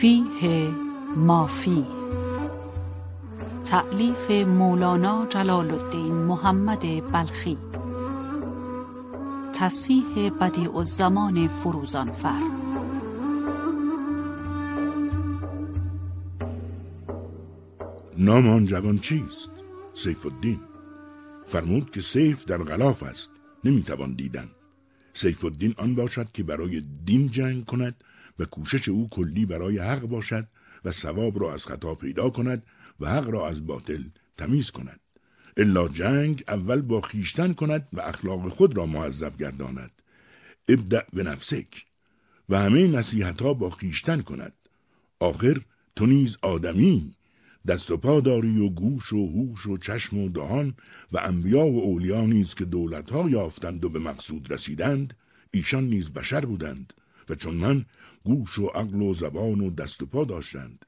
فیه مافی. تعلیف مولانا جلال الدین محمد بلخی. تصیح بدیع الزمان فروزانفر. نام آن جوان چیست؟ سیف الدین. فرمود که سیف در غلاف است. نمی‌توان دیدن. سیف الدین آن باشد که برای دین جنگ کند و کوشش او کلی برای حق باشد و ثواب را از خطا پیدا کند و حق را از باطل تمیز کند. الا جنگ اول با خیشتن کند و اخلاق خود را معذب گرداند. ابدع به نفسک و همه نصیحت ها با خیشتن کند. آخر تو نیز آدمی دست و پا داری و گوش و هوش و چشم و دهان و انبیا و اولیا نیز که دولت ها یافتند و به مقصود رسیدند ایشان نیز بشر بودند و چون من گوش و عقل و زبان و دست و پا داشتند.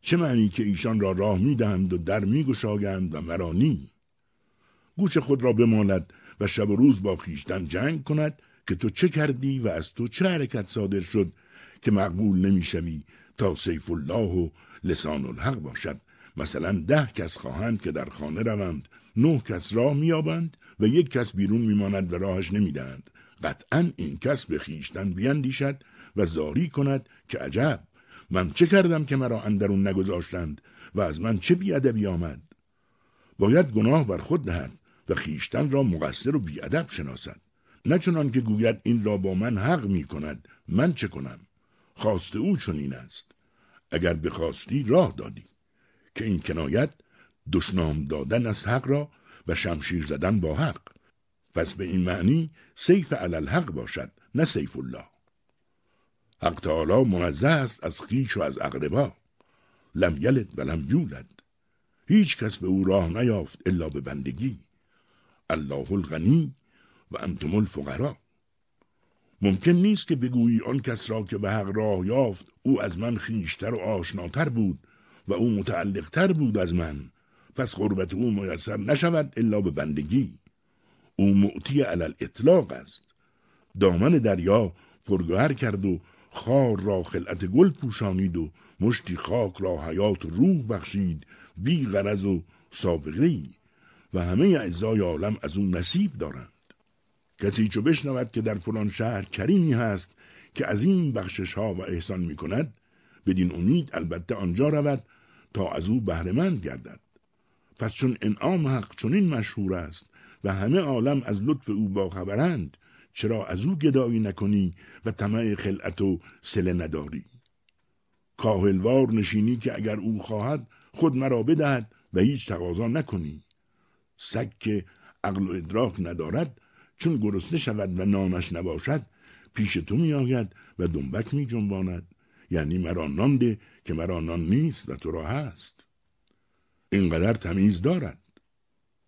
چه معنی که ایشان را راه می‌دهند و در میگشایند و مرا نی؟ گوش خود را بماند و شب و روز با خیشتن جنگ کند که تو چه کردی و از تو چه حرکت صادر شد که مقبول نمی‌شوی تا سیف الله و لسان الحق باشد. مثلا ده کس خواهند که در خانه روند نه کس راه میابند و یک کس بیرون میماند و راهش نمی‌دهند. قطعا این کس به خیشتن بیندیشد و زاری کند که عجب. من چه کردم که مرا اندرون نگذاشتند و از من چه بیادبی آمد؟ باید گناه بر خود دهد و خیشتن را مقصر و بیادب شناسد. نه چنان که گوید این را با من حق می کند من چه کنم؟ خواست او چنین است. اگر بخواستی راه دادی. که این کنایت دشنام دادن از حق را و شمشیر زدن با حق. پس به این معنی سیف علل حق باشد نه سیف الله. حق تعالی منزه است از خیش و از اقربا. لم یلد و لم یولد. هیچ کس به او راه نیافت الا به بندگی. الله الغنی و انتم الفقرا. ممکن نیست که بگویی آن کس را که به حق راه یافت او از من خیشتر و آشناتر بود و او متعلقتر بود از من. پس قربت او میسر نشود الا به بندگی. او معطی علل اطلاق است. دامن دریا پرگوهر کرد و خار را خلعت گل پوشانید و مشتی خاک را حیات روح بخشید بی غرض و سابقه و همه اعضای عالم از اون نصیب دارند. کسی چو بشنود که در فلان شهر کریمی هست که از این بخشش ها و احسان می کند بدین امید البته آنجا رود تا از او بهرهمند گردد. پس چون انعام حق چنین مشهور است و همه عالم از لطف او باخبرند چرا از او گدایی نکنی و طمع خلعت و سله نداری؟ کاهلوار نشینی که اگر او خواهد خود مرا بدهد و هیچ تقاضا نکنی. سگ که عقل و ادراک ندارد چون گرسنه شود و نانش نباشد پیش تو میآید و دنبک می جنباند یعنی مرا نان ده که مرا نان نیست و تو را هست. اینقدر تمیز دارد.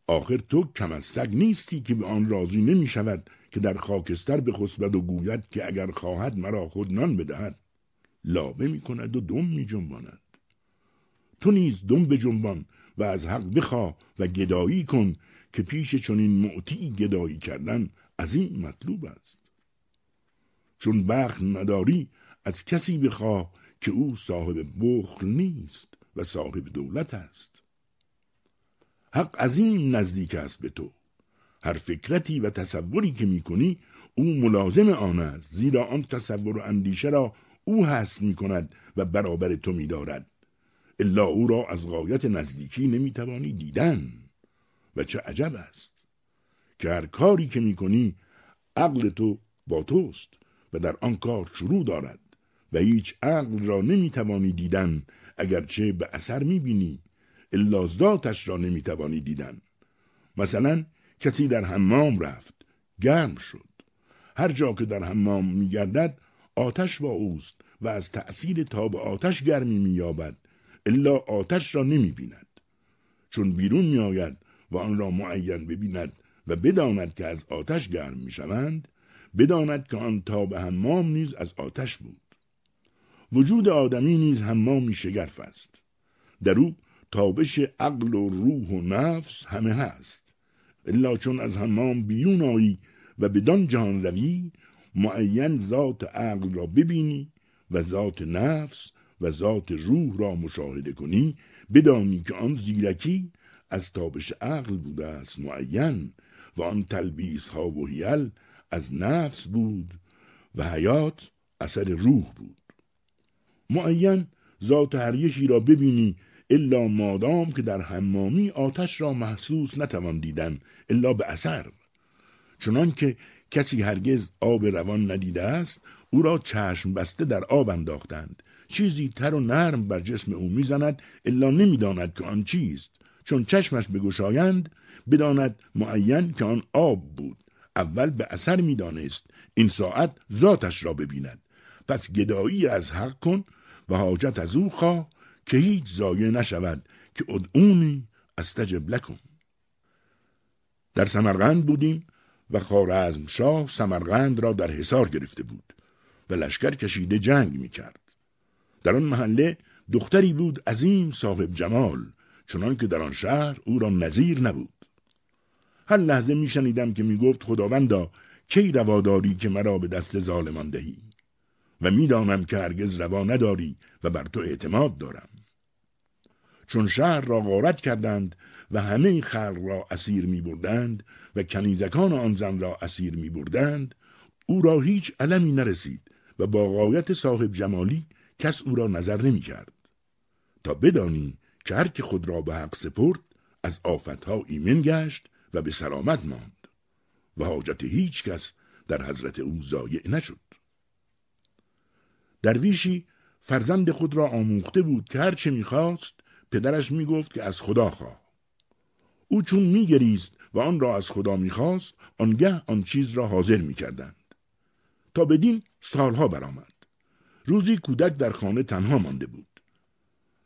آخر تو کم از سگ نیستی که به آن راضی نمی شود که در خاکستر بخسبد و گوید که اگر خواهد مرا خود نان بدهد لابه می کند و دم می جنباند. تو نیز دم بجنبان و از حق بخوا و گدایی کن که پیش چنین معطی گدایی کردن از این مطلوب است. چون بخت نداری از کسی بخواه که او صاحب بخل نیست و صاحب دولت است. حق این نزدیک است به تو. هر فکرتی و تصوری که می‌کنی او ملازم آن است زیرا آن تصور و اندیشه را او هست می کند و برابر تو می دارد الا او را از غایت نزدیکی نمی‌توانی دیدن. و چه عجب است که هر کاری که می‌کنی عقل تو با توست و در آن کار شروع دارد و هیچ عقل را نمی‌توانی دیدن اگرچه به اثر می‌بینی الا ذاتش را نمی‌توانی دیدن. مثلا کسی در حمام رفت. گرم شد. هر جا که در حمام میگردد آتش با اوست و از تأثیر تاب آتش گرمی مییابد. الا آتش را نمی‌بیند. چون بیرون میآید و آن را معین ببیند و بداند که از آتش گرم می‌شوند بداند که آن تاب حمام نیز از آتش بود. وجود آدمی نیز حمامی شگرف است. در او تابش عقل و روح و نفس همه هست. الا چون از حمام بیرون آیی و بدان جهان روی معین ذات عقل را ببینی و ذات نفس و ذات روح را مشاهده کنی بدانی که آن زیرکی از تابش عقل بوده است معین و آن تلبیس ها و هیل از نفس بود و حیات اثر روح بود. معین ذات هر یکی را ببینی الا مادام که در حمامی آتش را محسوس نتوان دیدن الا به اثر. چنان که کسی هرگز آب روان ندیده است او را چشم بسته در آب انداختند. چیزی تر و نرم بر جسم او می‌زند الا نمی‌داند که آن چیست. چون چشمش بگشایند بداند معین که آن آب بود. اول به اثر می‌دانست این ساعت ذاتش را ببیند. پس گدایی از حق کن و حاجت از او خواه. که هیچ زایه نشود که ادعونی استجب لکن در سمرقند بودیم و خارزم شاه سمرقند را در حصار گرفته بود و لشکر کشیده جنگ می کرد. در آن محله دختری بود عظیم صاحب جمال چنان که در آن شهر او را نظیر نبود. هر لحظه می شنیدم که می گفت خداوندا کی رواداری که مرا به دست ظالمان دهی و می‌دانم که هرگز روا نداری و بر تو اعتماد دارم. چون شهر را غارت کردند و همه خلق را اسیر می بردند و کنیزکان آن زن را اسیر می بردند او را هیچ علمی نرسید و با غایت صاحب جمالی کس او را نظر نمی کرد. تا بدانی که هر که خود را به حق سپرد از آفتها ایمن گشت و به سلامت ماند و حاجت هیچ کس در حضرت او ضایع نشد. درویشی فرزند خود را آموخته بود که هرچه می‌خواست پدرش می‌گفت که از خدا خواه. او چون میگریست و آن را از خدا می‌خواست آنگه آن چیز را حاضر می‌کردند. تا بدین سالها برآمد. روزی کودک در خانه تنها مانده بود.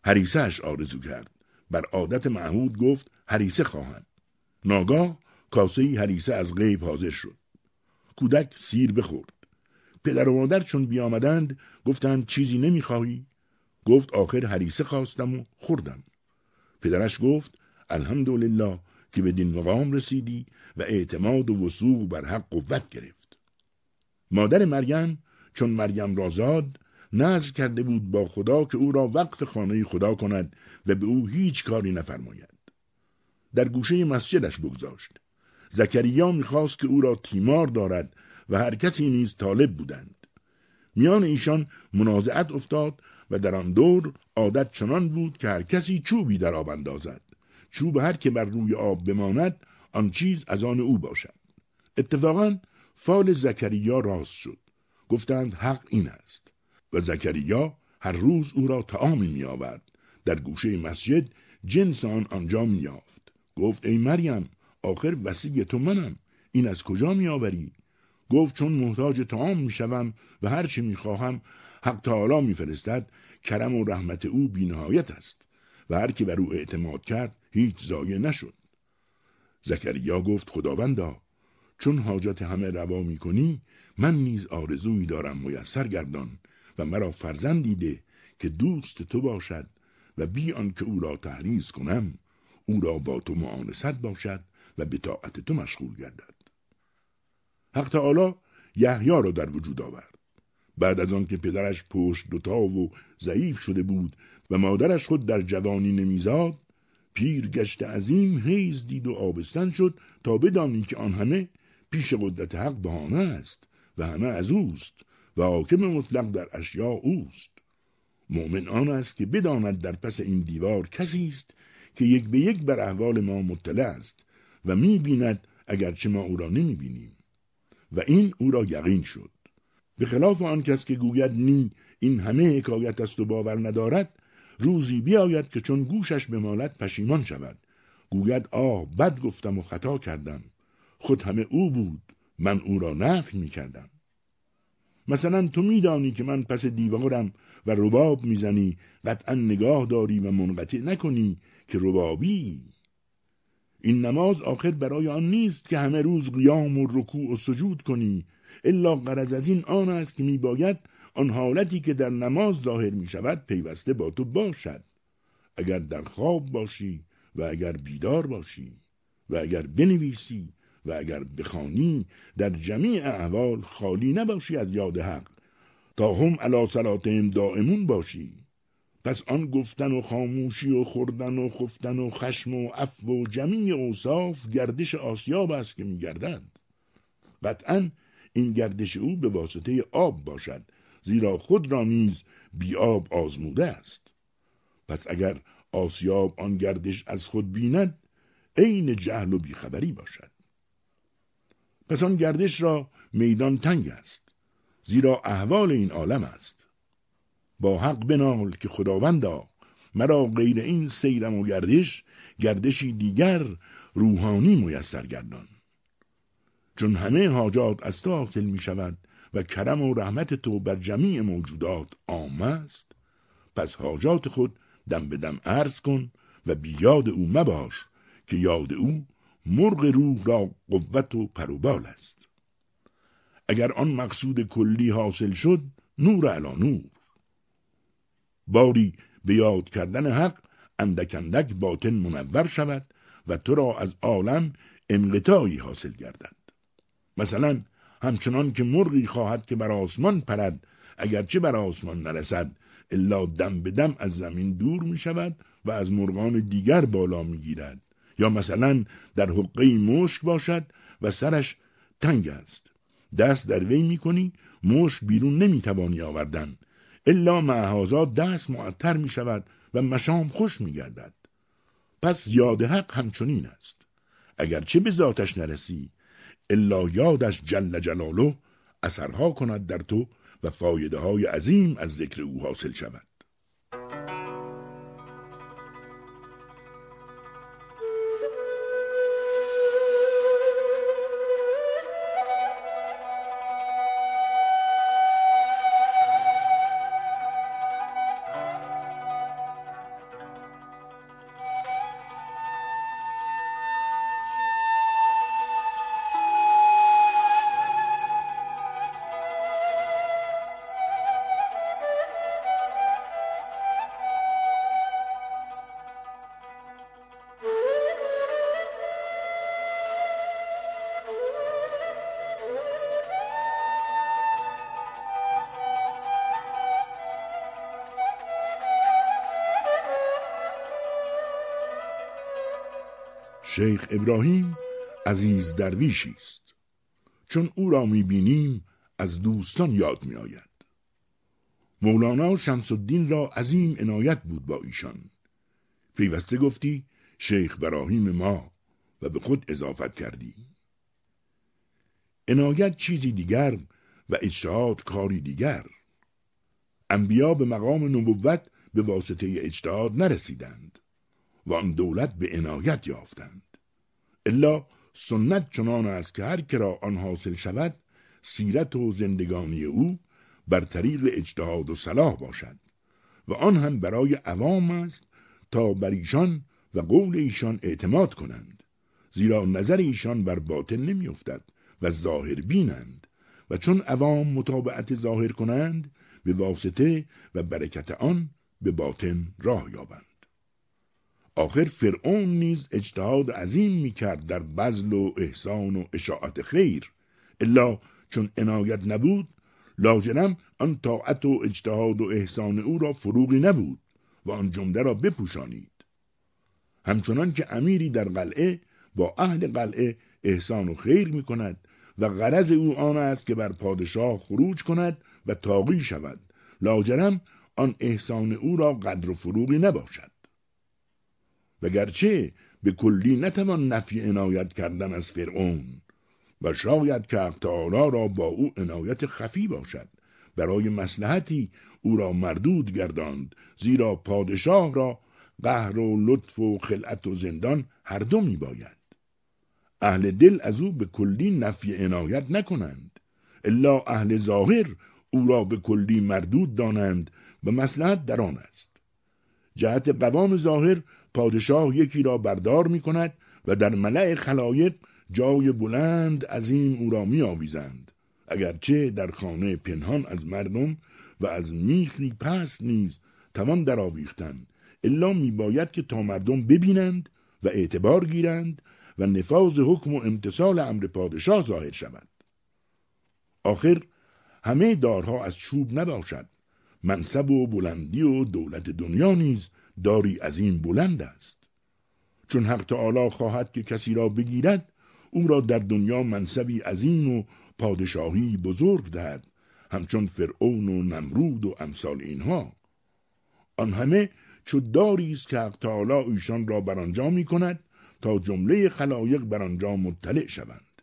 هریسهش آرزو کرد. بر عادت معهود گفت هریسه خواهم. ناگاه کاسه هریسه از غیب حاضر شد. کودک سیر بخورد. پدر و مادر چون بیامدند گفتند چیزی نمی‌خواهی؟ گفت آخر هریسه خواستم و خوردم. پدرش گفت الحمدلله که به دین مقام رسیدی و اعتماد و وسوق بر حق قوت گرفت. مادر مریم چون مریم را زاد نظر کرده بود با خدا که او را وقف خانه خدا کند و به او هیچ کاری نفرماید. در گوشه مسجدش بگذاشت. زکریا می‌خواست که او را تیمار دارد و هر کسی نیز طالب بودند. میان ایشان منازعت افتاد و در آن دور عادت چنان بود که هر کسی چوبی در آب اندازد. چوب هر که بر روی آب بماند آن چیز از آن او باشد. اتفاقا فال زکریا راست شد. گفتند حق این است. و زکریا هر روز او را تعامی می آورد. در گوشه مسجد جنس آن آنجا می یافت. گفت ای مریم آخر وسیع تو منم. این از کجا می آوری؟ گفت چون محتاج تعام می شوم و هر چه می خواهم حق تعالی می فرستد کرم و رحمت او بینهایت است و هر که بر او اعتماد کرد هیچ زایه نشد. زکریا گفت خداوندا چون حاجت همه روا می کنی من نیز آرزویی دارم میسر گردان و مرا فرزندی ده که دوست تو باشد و بی آنکه او را تحریز کنم او را با تو معانست باشد و به طاعت تو مشغول گردد حق تعالی یحیی را در وجود آورد بعد از آنکه پدرش پشت دوتا و ضعیف شده بود و مادرش خود در جوانی نمیزاد پیر گشت عظیم حیز دید و آبستن شد تا بدانی که آن همه پیش قدرت حق بهانه است و همه از اوست و حاکم مطلق در اشیاء اوست. مؤمن آن است که بداند در پس این دیوار کسی است که یک به یک بر احوال ما مطلع است و می بیند اگرچه ما او را نمی بینیم و این او را یقین شد. به خلاف آن کس که گوید نی این همه حکایت است و باور ندارد روزی بیاید که چون گوشش به مالت پشیمان شود. گوید آه بد گفتم و خطا کردم. خود همه او بود من او را نفی می کردم مثلا تو میدانی که من پس دیوارم و رباب می‌زنی قطعا نگاه داری و منقطع نکنی که ربابی. این نماز آخر برای آن نیست که همه روز قیام و رکوع و سجود کنی. الا قرض از این آن است که میباید آن حالتی که در نماز ظاهر می شود پیوسته با تو باشد. اگر در خواب باشی و اگر بیدار باشی و اگر بنویسی و اگر بخوانی در جمیع احوال خالی نباشی از یاد حق. تا هم علا صلاتهم دائمون باشی. پس آن گفتن و خاموشی و خوردن و خفتن و خشم و عفو و جمیع اوصاف گردش آسیاب است که میگردد. قطعا این گردش او به واسطه آب باشد زیرا خود را نیز بی آب آزموده است. پس اگر آسیاب آن گردش از خود بیند عین جهل و بیخبری باشد. پس آن گردش را میدان تنگ است زیرا احوال این عالم است. با حق بنال که خداوندا مرا غیر این سیرم و گردش گردشی دیگر روحانی میسر گردان. چون همه حاجات از تو حاصل می شود و کرم و رحمت تو بر جمیع موجودات عام است. پس حاجات خود دم به دم عرض کن و بیاد او مباش که یاد او مرغ روح را قوت و پروبال است. اگر آن مقصود کلی حاصل شد نور علا نور. باری به یاد کردن حق اندک اندک باطن منور شود و تو را از عالم انقطاعی حاصل گردد. مثلا همچنان که مرغی خواهد که بر آسمان پرد اگرچه بر آسمان نرسد الا دم به دم از زمین دور می شود و از مرغان دیگر بالا می گیرد یا مثلا در حقه مشک باشد و سرش تنگ است. دست در وی می کنی مشک بیرون نمی توانی آوردن. الا معهازا دست معطر می شود و مشام خوش می گردد پس یاد حق همچنین است. اگرچه به ذاتش نرسی الا یادش جل جلاله اثرها کند در تو و فایده های عظیم از ذکر او حاصل شود. شیخ ابراهیم عزیز درویشی است. چون او را می‌بینیم از دوستان یاد میآید. مولانا شمس الدین را عظیم عنایت بود با ایشان. پیوسته گفتی شیخ ابراهیم ما و به خود اضافت کردی. عنایت چیزی دیگر و اجتهاد کاری دیگر. انبیا به مقام نبوت به واسطه اجتهاد نرسیدند و آن دولت به عنایت یافتند. الا سنت چنان است که هر کرا آن حاصل شود سیرت و زندگانی او بر طریق اجتهاد و صلاح باشد و آن هم برای عوام است تا بر ایشان و قول ایشان اعتماد کنند زیرا نظر ایشان بر باطن نمیافتد و ظاهر بینند و چون عوام مطابعت ظاهر کنند به واسطه و برکت آن به باطن راه یابند. آخر فرعون نیز اجتهاد عظیم می کرد در بزل و احسان و اشاعت خیر. الا چون عنایت نبود لاجرم آن طاعت و اجتهاد و احسان او را فروغی نبود و آن جمله را بپوشانید. همچنان که امیری در قلعه با اهل قلعه احسان و خیر می کند و غرض او آن است که بر پادشاه خروج کند و تاقی شود لاجرم آن احسان او را قدر و فروغی نباشد. وگرچه به کلی نتوان نفی عنایت کردن از فرعون و شاید که تعالی را با او عنایت خفی باشد برای مسلحتی او را مردود گرداند زیرا پادشاه را قهر و لطف و خلعت و زندان هر دو می باید. اهل دل از او به کلی نفی عنایت نکنند الا اهل ظاهر او را به کلی مردود دانند و مسلحت در آن است جهت قوام ظاهر پادشاه یکی را بردار می کند و در ملع خلایق جای بلند عظیم او را می آویزند اگرچه در خانه پنهان از مردم و از میخی پس نیز توان درآویختن الا میباید که تا مردم ببینند و اعتبار گیرند و نفاذ حکم و امتصال امر پادشاه ظاهر شود. آخر همه دارها از چوب نباشد. منصب و بلندی و دولت دنیا نیز داری از این بلند است. چون حق تعالی خواهد که کسی را بگیرد او را در دنیا منصبی عظیم و پادشاهی بزرگ دهد همچون فرعون و نمرود و امثال اینها. آن همه چو داری است که حق تعالی ایشان را بر آنجا می کند تا جمله خلایق بر آنجا مطلع شوند.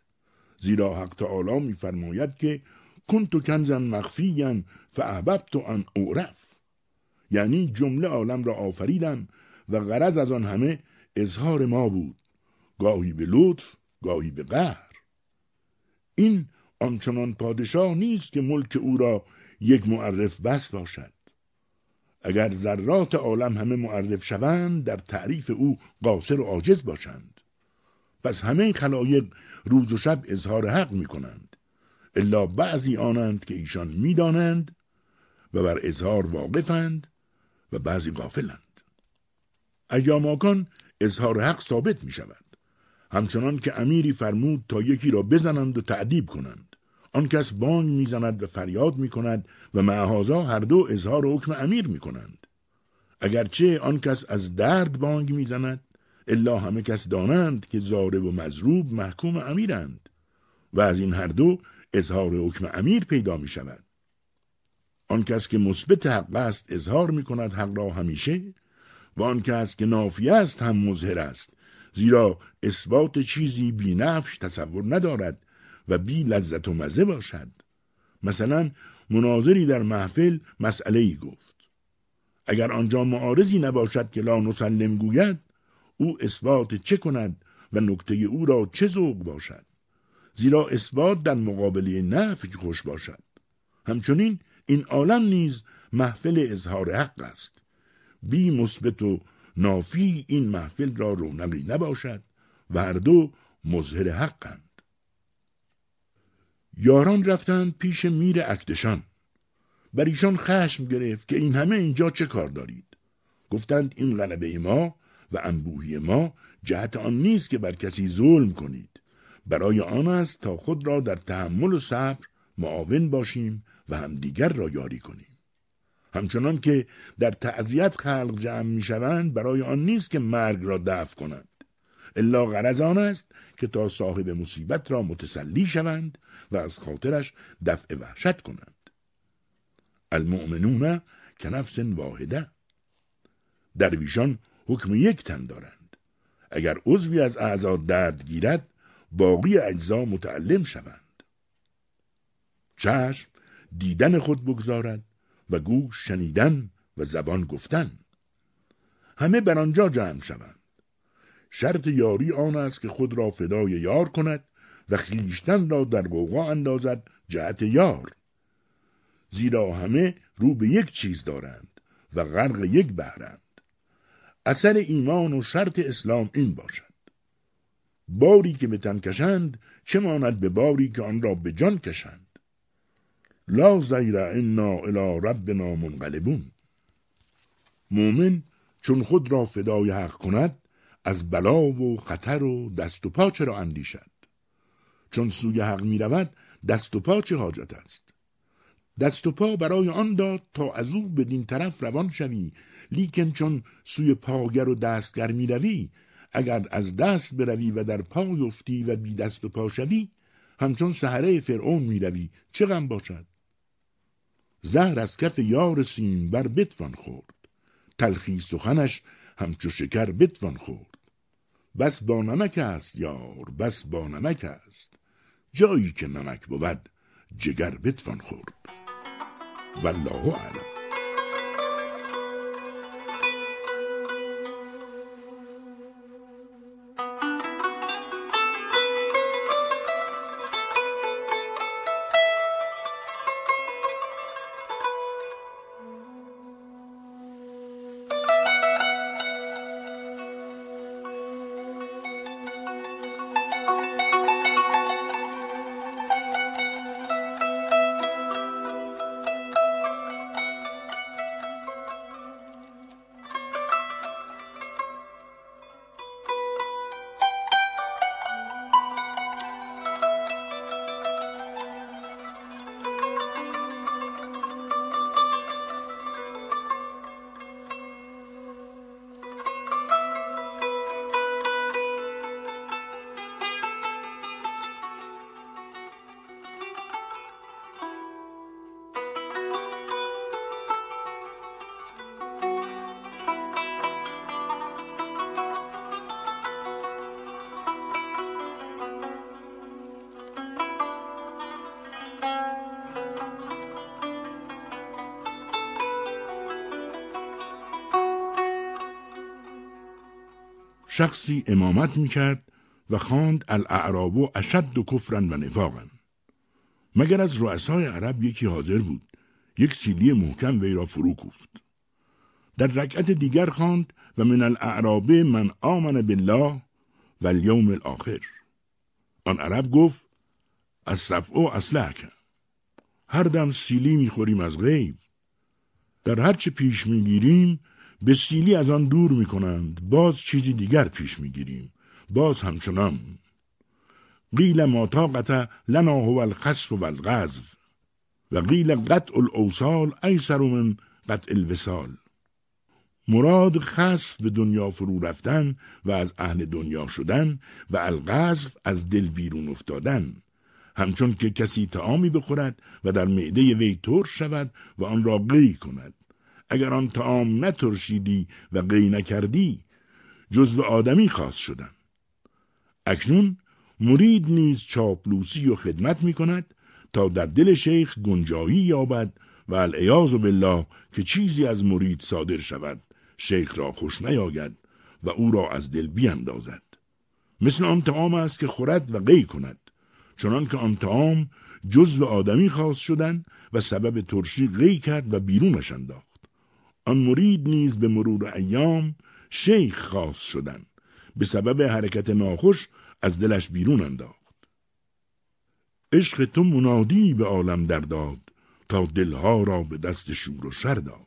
زیرا حق تعالی میفرماید که کنت کنزا مخفیا فاحببت ان اعرف. یعنی جمله عالم را آفریدم و غرض از آن همه اظهار ما بود. گاهی به لطف گاهی به قهر. این آنچنان پادشاه نیست که ملک او را یک معرف بس باشد. اگر ذرات عالم همه معرف شوند در تعریف او قاصر و عاجز باشند. پس همه خلایق روز و شب اظهار حق می کنند الا بعضی آنند که ایشان می‌دانند و بر اظهار واقفند و بعضی غافلند ایاماکان اظهار حق ثابت می شود همچنان که امیری فرمود تا یکی را بزنند و تعدیب کنند آن کس بانگ می‌زند و فریاد می کند و معهازا هر دو اظهار حکم امیر می کنند. اگرچه آن کس از درد بانگ می‌زند الا همه کس دانند که زاره و مضروب محکوم امیرند و از این هر دو اظهار حکم امیر پیدا می شود. آن کس که مثبت حق است اظهار می کند حق را همیشه و آن کس که نافی است هم مظهر است. زیرا اثبات چیزی بی نفش تصور ندارد و بی لذت و مزه باشد. مثلا مناظری در محفل مسئله ای گفت. اگر آنجا معارضی نباشد که لا نسلم گوید او اثبات چه کند و نکته او را چه ذوق باشد؟ زیرا اثبات در مقابله نفی خوش باشد. همچنین این عالم نیز محفل اظهار حق است. بی مثبت و نافی این محفل را رونقی نباشد و هر دو مظهر حقند. یاران رفتند پیش میر اکدشان. بر ایشان خشم گرفت که این همه اینجا چه کار دارید؟ گفتند این غلبه ما و انبوهی ما جهت آن نیست که بر کسی ظلم کنید. برای آن است تا خود را در تحمل و صبر معاون باشیم و همدیگر را یاری کنیم. همچنان که در تعذیت خلق جمع می‌شوند برای آن نیست که مرگ را دفع کنند. الا غرض آن است که تا صاحب مصیبت را متسلی شوند و از خاطرش دفع وحشت کنند. المؤمنون که نفس واحده. درویشان حکم یک تن دارند. اگر عضوی از اعضا درد گیرد باقی اجزا متعلم شوند. چشم دیدن خود بگذارد و گوش شنیدن و زبان گفتن. همه بر آنجا جمع شوند. شرط یاری آن است که خود را فدای یار کند و خیشتن را در قوقا اندازد جهت یار. زیرا همه رو به یک چیز دارند و غرق یک بهرند اثر ایمان و شرط اسلام این باشد. باری که به تن کشند چه ماند به باری که آن را به جان کشند؟ لا زیر انا الى ربنا منقلبون. مؤمن چون خود را فدای حق کند از بلا و خطر و دست و پاچه را اندیشد؟ چون سوی حق می رود دست و پا چه حاجت است؟ دست و پا برای آن داد تا از او بدین طرف روان شوی لیکن چون سوی پاگر و دستگر می روی اگر از دست بروی و در پا یفتی و بی دست و پا شوی همچون سهره فرعون می روی چه غم باشد؟ زهر از کف یار سیم بر بتوان خورد. تلخی سخنش همچو شکر بتوان خورد. بس با نمک است یار بس با نمک است. جایی که نمک بود جگر بتوان خورد. والله اعلم. شخصی امامت می‌کرد و خواند الاعراب اشد و کفرن و نفاقن مگر از رؤسای عرب یکی حاضر بود یک سیلی محکم وی را فرو کوفت. در رکعت دیگر خواند و من الاعراب من آمن بالله و الیوم الاخر. آن عرب گفت از صفع و اسلحه هر دم سیلی می‌خوریم از غیب. در هر چه پیش می‌گیریم به سیلی از آن دور می کنند باز چیزی دیگر پیش می گیریم باز همچنان. قیل ما طاقت لنا هو الخصف و الغزو. و قیل قطع الاوصال ایسر من قطع الوصال. مراد خصف به دنیا فرو رفتن و از اهل دنیا شدن و الغزو از دل بیرون افتادن. همچون که کسی تعامی بخورد و در معده وی ترش شود و آن را قی کند. اگر آن تعام نترشیدی و قی نکردی جزو آدمی خواست شدن اکنون مرید نیز چاپلوسی و خدمت می کند تا در دل شیخ گنجایی یابد و العیاذ بالله که چیزی از مرید صادر شود شیخ را خوش نیاید و او را از دل بیاندازد مثل آن تعام است که خورد و قی کند. چنان که آن تعام جزو آدمی خواست شدن و سبب ترشی قی کرد و بیرونش انداخت. آن مرید نیز به مرور ایام شیخ خاص شدن. به سبب حرکت ناخوش از دلش بیرون انداخت. عشق تو منادی به عالم در داد تا دلها را به دست شور و شر داد.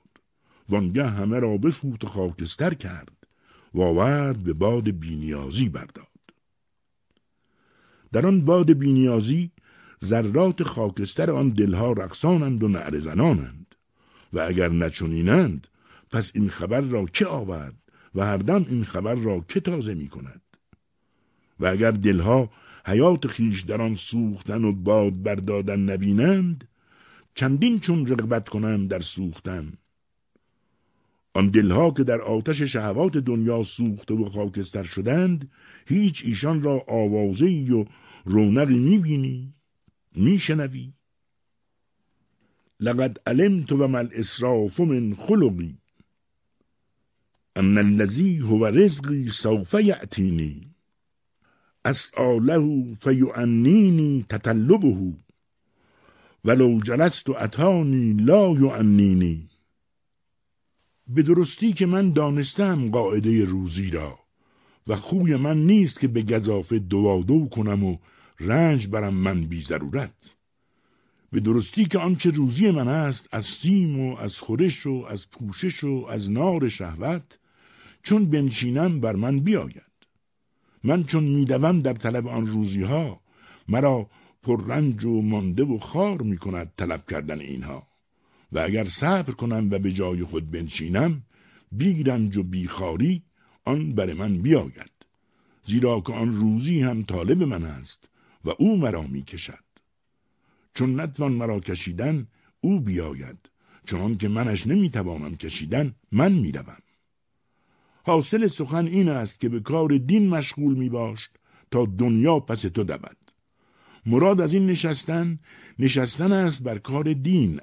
وانگه همه را بسوت و خاکستر کرد و آورد به باد بینیازی برداد. در آن باد بینیازی ذرات خاکستر آن دلها رقصانند و نعرزنانند و اگر نچونینند پس این خبر را که آورد و هر دم این خبر را که تازه می کند و اگر دلها حیات خیش در آن سوختن و باد بردادن نبینند چندین چون رغبت کنند در سوختن؟ آن دلها که در آتش شهوات دنیا سوخته و خاکستر شدند هیچ ایشان را آوازهی و رونقی می‌بینی میشنوی؟ لقد علمت و مل اسراف من خلقی ان الذي هو رزقی سوف یأتینی اسآله فیعنینی تطلبه ولو جلست اتانی لا یعنینی به درستی که من دانستم قاعده روزی را و خوی من نیست که به گذافه دوادو کنم و رنج برم من بی ضرورت. به درستی که آنچه روزی من است از سیم و از خورش و از پوشش و از نار شهوت چون بنشینم بر من بیاید. من چون میدوم در طلب آن روزی ها مرا پررنج و مانده و خار می کند طلب کردن اینها. و اگر صبر کنم و به جای خود بنشینم بی رنج و بیخاری آن بر من بیاید. زیرا که آن روزی هم طالب من است و او مرا می کشد چون نتوان مرا کشیدن او بیاید. چون که منش نمی‌توانم کشیدن من می‌روم. حاصل سخن این است که به کار دین مشغول می باش تا دنیا پس تو دود. مراد از این نشستن نشستن است بر کار دین.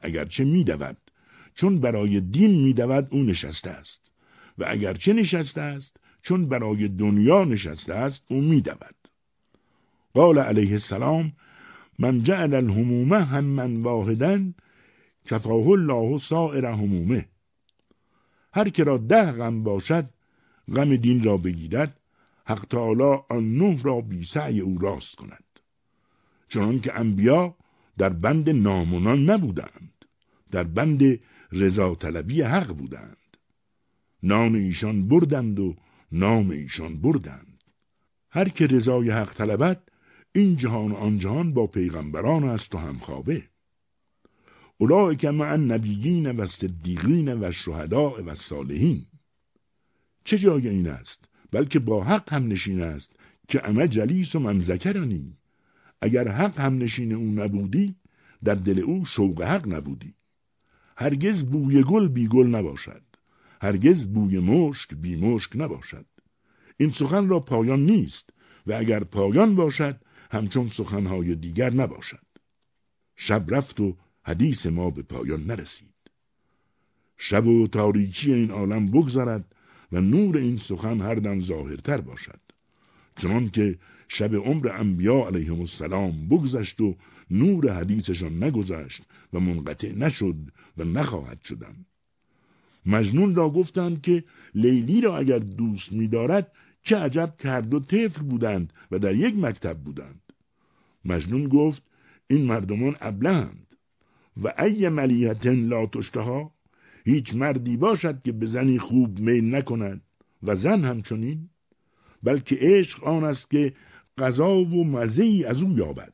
اگرچه میدود چون برای دین میدود او نشسته است. و اگرچه نشسته است چون برای دنیا نشسته است او میدود. قال علیه السلام من جعل الهمومه هم من واحدن کفاه الله سائر همومه. هر که را ده غم باشد غم دین را بگیرد حق تعالی آن نه را بی سعی او راست کند. چنان که انبیا در بند نامونان نبودند در بند رضا طلبی حق بودند. نام ایشان بردند و نام ایشان بردند. هر که رضای حق طلبد این جهان و آن جهان با پیغمبران است و همخوابه. که مع النبیین و صدیقین و شهداء و صالحین. چه جای این است؟ بلکه با حق هم نشین است که اما جلیس و ممزکرانی اگر حق هم نشین او نبودی در دل او شوق حق نبودی. هرگز بوی گل بی گل نباشد. هرگز بوی مشک بی مشک نباشد. این سخن را پایان نیست و اگر پایان باشد همچون سخنهای دیگر نباشد. شب رفت و حدیث ما به پایان نرسید. شب و تاریکی این عالم بگذرد و نور این سخن هر دم ظاهرتر باشد. چنان که شب عمر انبیا علیهم السلام بگذشت و نور حدیثشان نگذشت و منقطع نشد و نخواهد شدن. مجنون را گفتند که لیلی را اگر دوست می‌دارد چه عجب کرد و طفل بودند و در یک مکتب بودند. مجنون گفت این مردمان ابلند و ای ملیت لا تشتها هیچ مردی باشد که به زنی خوب میل نکند و زن همچنین بلکه عشق آن است که غذا و مزه از او یابد.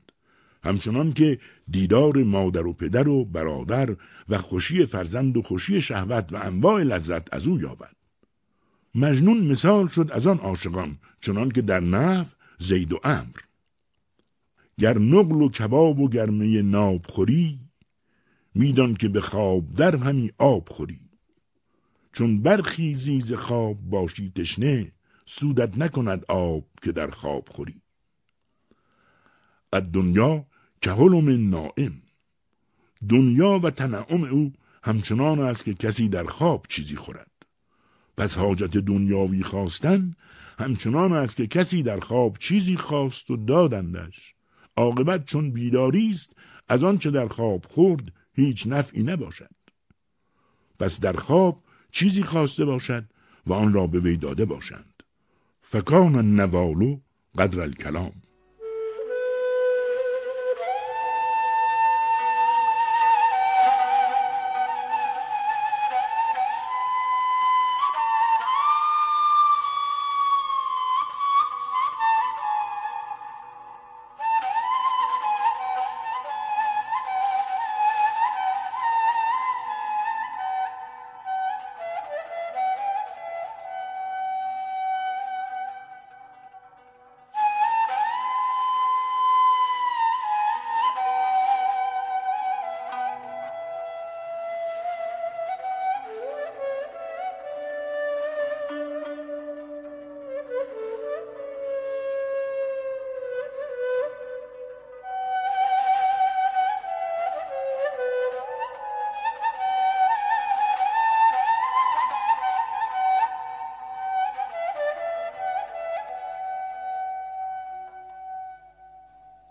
همچنان که دیدار مادر و پدر و برادر و خوشی فرزند و خوشی شهوت و انواع لذت از او یابد. مجنون مثال شد از آن عاشقان چنان که در نف زید و امر گر نقل و کباب و گرمه ناب خوری میدان که به خواب در همی آب خوری. چون برخی زیز خواب باشی تشنه سودت نکند آب که در خواب خوری. از دنیا که من نائم دنیا و تنعم او همچنان است که کسی در خواب چیزی خورد. پس حاجت دنیاوی خواستن همچنان است که کسی در خواب چیزی خواست و دادندش. عاقبت چون بیداری است از آنچه در خواب خورد هیچ نفعی نباشد. پس در خواب چیزی خواسته باشد و آن را به وی داده باشند. فکان النوالو قدر الکلام.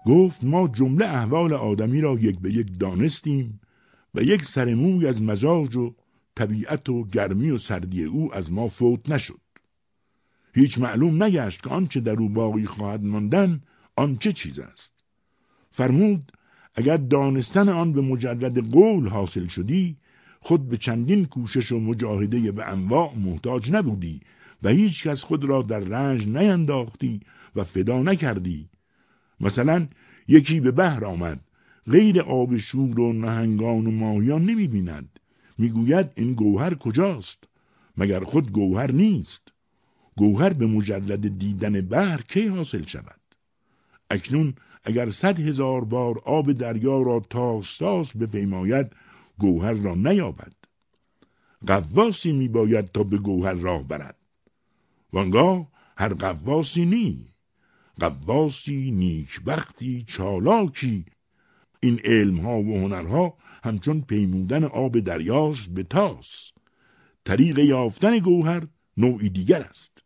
گفت ما جمله احوال آدمی را یک به یک دانستیم و یک سرموی از مزاج و طبیعت و گرمی و سردی او از ما فوت نشد. هیچ معلوم نگشت که آنچه در او باقی خواهد ماندن آن چه چیز است. فرمود اگر دانستن آن به مجرد قول حاصل شدی خود به چندین کوشش و مجاهده به انواع محتاج نبودی و هیچ کس خود را در رنج نینداختی و فدا نکردی مثلا یکی به بحر آمد. غیر آب شور و نهنگان و ماهیان نمی بیند. می‌گوید این گوهر کجاست؟ مگر خود گوهر نیست؟ گوهر به مجرد دیدن بحر کی حاصل شود؟ اکنون اگر صد هزار بار آب دریا را تاستاس بپیماید گوهر را نیابد. قواسی میباید تا به گوهر راه برد. وانگاه هر قواسی نی قواسی نیکبختی چالاکی. این علمها و هنرها همچون پیمودن آب دریاست به تاس. طریق یافتن گوهر نوعی دیگر است.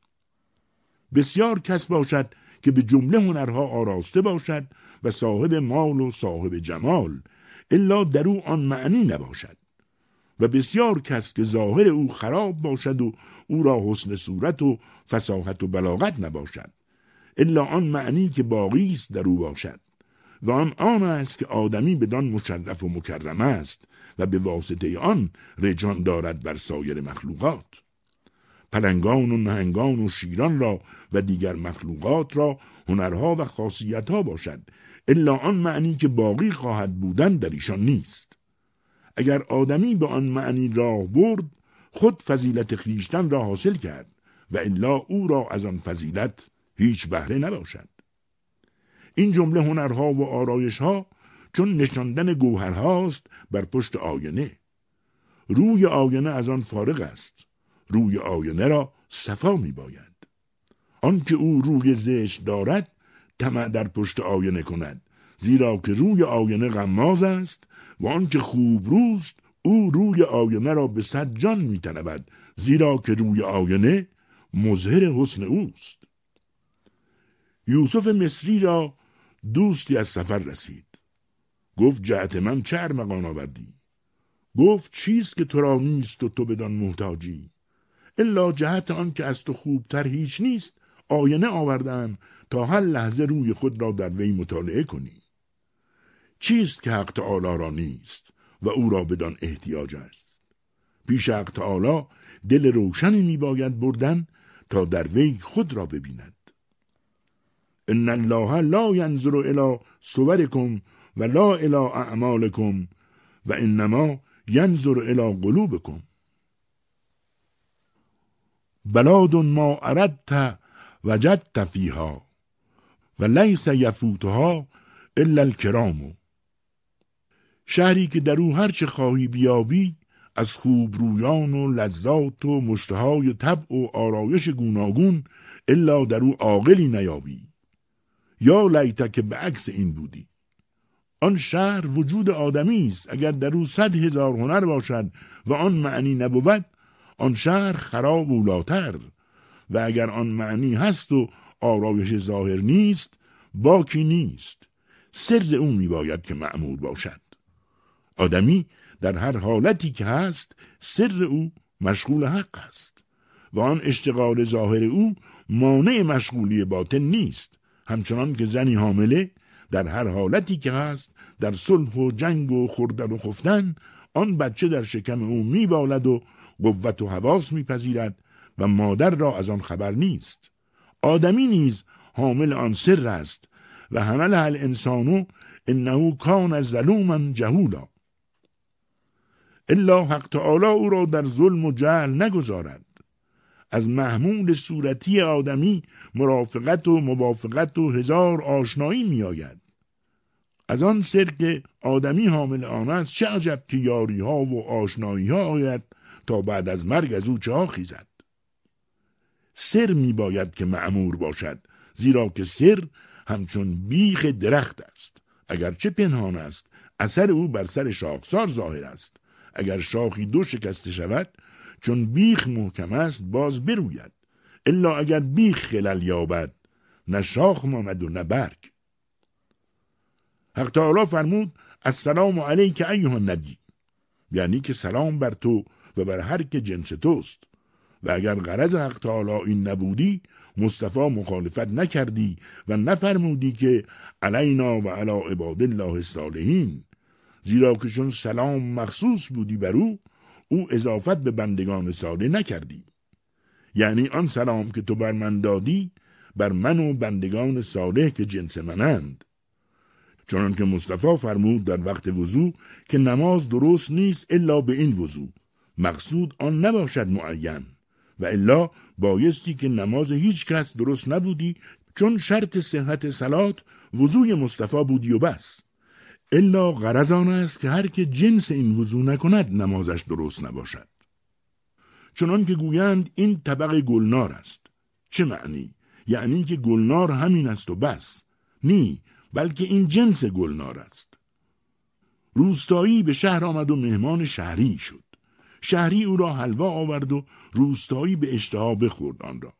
بسیار کس باشد که به جمله هنرها آراسته باشد و صاحب مال و صاحب جمال الا در او آن معنی نباشد. و بسیار کس که ظاهر او خراب باشد و او را حسن صورت و فساحت و بلاغت نباشد. الا آن معنی که باقی است در او باشد. و آن آن است که آدمی بدان مشرف و مکرم است و به واسطه آن رجان دارد بر سایر مخلوقات. پلنگان و نهنگان و شیران را و دیگر مخلوقات را هنرها و خاصیتها باشد. الا آن معنی که باقی خواهد بودن در ایشان نیست. اگر آدمی به آن معنی راه برد خود فضیلت خیشتن را حاصل کرد و الا او را از آن فضیلت هیچ بهره نباشد. این جمله هنرها و آرایشها چون نشاندن گوهرهاست بر پشت آینه. روی آینه از آن فارغ است. روی آینه را صفا می باید آنکه او روی زشت دارد طمع در پشت آینه کند. زیرا که روی آینه غماز است و آنکه خوب روست او روی آینه را به صد جان میتنبد زیرا که روی آینه مظهر حسن اوست. یوسف مصری را دوستی از سفر رسید. گفت جهت من چه ارمغان آوردی؟ گفت چیست که تو را نیست و تو بدان محتاجی؟ الا جهت آن که از تو خوبتر هیچ نیست آینه آوردن تا هر لحظه روی خود را در وی مطالعه کنی. چیست که حق تعالی را نیست و او را بدان احتیاج است؟ پیش حق تعالی دل روشنی می باید بردن تا در وی خود را ببیند. ان الله لا ینظر الى صورکم و لا الى اعمالکم و انما ینظر الى قلوبکم. بلاد ما اردت وجدت فیها و لیس یفوتها الا الکرام. شهری که در او هرچه خواهی بیابی از خوب رویان و لذات و مشتهای طبع و آرایش گوناگون الا در او عاقلی نیابی. یا لیت که به عکس این بودی. آن شهر وجود آدمی است. اگر در او صد هزار هنر باشد و آن معنی نبود آن شهر خراب و لاتر. و اگر آن معنی هست و آرایش ظاهر نیست باکی نیست. سر او میباید که معمول باشد. آدمی در هر حالتی که هست سر او مشغول حق است. و آن اشتغال ظاهر او مانع مشغولی باطن نیست. همچنان که زنی حامله در هر حالتی که هست در صلح و جنگ و خوردن و خفتن آن بچه در شکم او میبالد و قوت و حواس میپذیرد و مادر را از آن خبر نیست. آدمی نیز حامل آن سر است و حمل الانسانو انه کان ظلوما جهولا. الا حق تعالی او را در ظلم و جهل نگذارد. از محمول صورتی آدمی مرافقت و موافقت و هزار آشنایی میآید. از آن سر که آدمی حامل آن است چه عجب که یاری ها و آشنایی ها آید تا بعد از مرگ از او چه خیزد سر می باید که معمور باشد زیرا که سر همچون بیخ درخت است. اگرچه پنهان است اثر او بر سر شاخسار ظاهر است. اگر شاخی دو شکسته شود چون بیخ محکم است باز بروید. الا اگر بیخ خلل یابد نه شاخ ماند و نه برگ. حق تعالی فرمود السلام علیک ایها النبی. یعنی که سلام بر تو و بر هر که جنس توست. و اگر غرض حق تعالی این نبودی مصطفی مخالفت نکردی و نفرمودی که علینا و علی عباد الله الصالحین. زیرا که چون سلام مخصوص بودی بر او او اضافت به بندگان ساله نکردی. یعنی آن سلام که تو بر من دادی بر من و بندگان صالح که جنس منند. چنان که مصطفی فرمود در وقت وضوع که نماز درست نیست الا به این وضوع مقصود آن نباشد معین و الا بایستی که نماز هیچ کس درست نبودی چون شرط صحت سلات وضوع مصطفی بودی و بس. الا غرض آن است که هر که جنس این وضوع نکند نمازش درست نباشد. چنان که گویند این طبق گلنار است. چه معنی؟ یعنی که گلنار همین است و بس. نی بلکه این جنس گلنار است. روستایی به شهر آمد و مهمان شهری شد. شهری او را حلوا آورد و روستایی به اشتها بخورد آن را.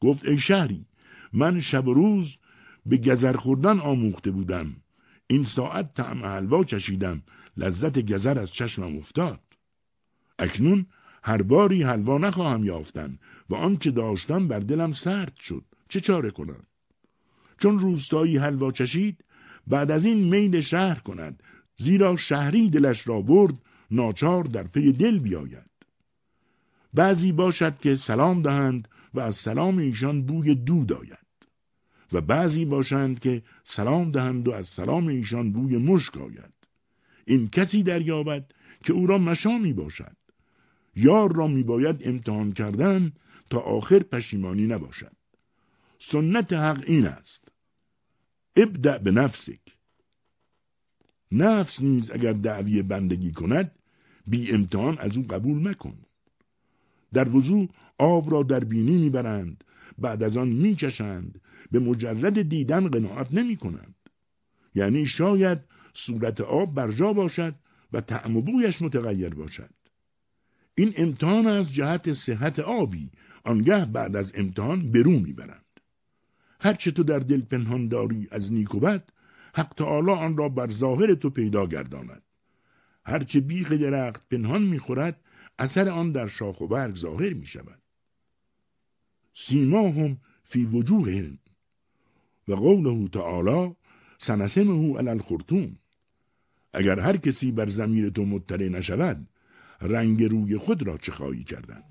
گفت ای شهری من شب و روز به گذر خوردن آموخته بودم. این ساعت طعم حلوا چشیدم. لذت گذر از چشمم افتاد. اکنون هر باری حلوا نخواهم یافتن و آنچه داشتم بر دلم سرد شد. چه چاره کنم؟ چون روستایی حلوا چشید بعد از این میل شهر کند. زیرا شهری دلش را برد ناچار در پی دل بیاید. بعضی باشد که سلام دهند و از سلام ایشان بوی دود آید. و بعضی باشند که سلام دهند و از سلام ایشان بوی مشک آید. این کسی دریابد که او را مشامی باشد یار را میباید امتحان کردن تا آخر پشیمانی نباشد. سنت حق این است. ابدع به نفسک. نفس نیز اگر دعوی بندگی کند بی امتحان از او قبول مکن. در وضوع آب را در بینی می‌برند بعد از آن میچشند. به مجرد دیدن قناعت نمی کنند. یعنی شاید صورت آب بر جا باشد و طعم و بویش متغیر باشد. این امتحان از جهت صحت آبی آنگه بعد از امتحان برو می‌برند. هرچه تو در دل پنهان داری از نیک و بد حق تعالی آن را بر ظاهر تو پیدا گرداند. هرچه بیخ درخت پنهان می‌خورد اثر آن در شاخ و برگ ظاهر می شود سیماهم فی وجوههم و قوله تعالی سنسمه علی الخرطوم. اگر هر کسی بر زمیر تو مطلع نشود رنگ روی خود را چه خواهی کردن؟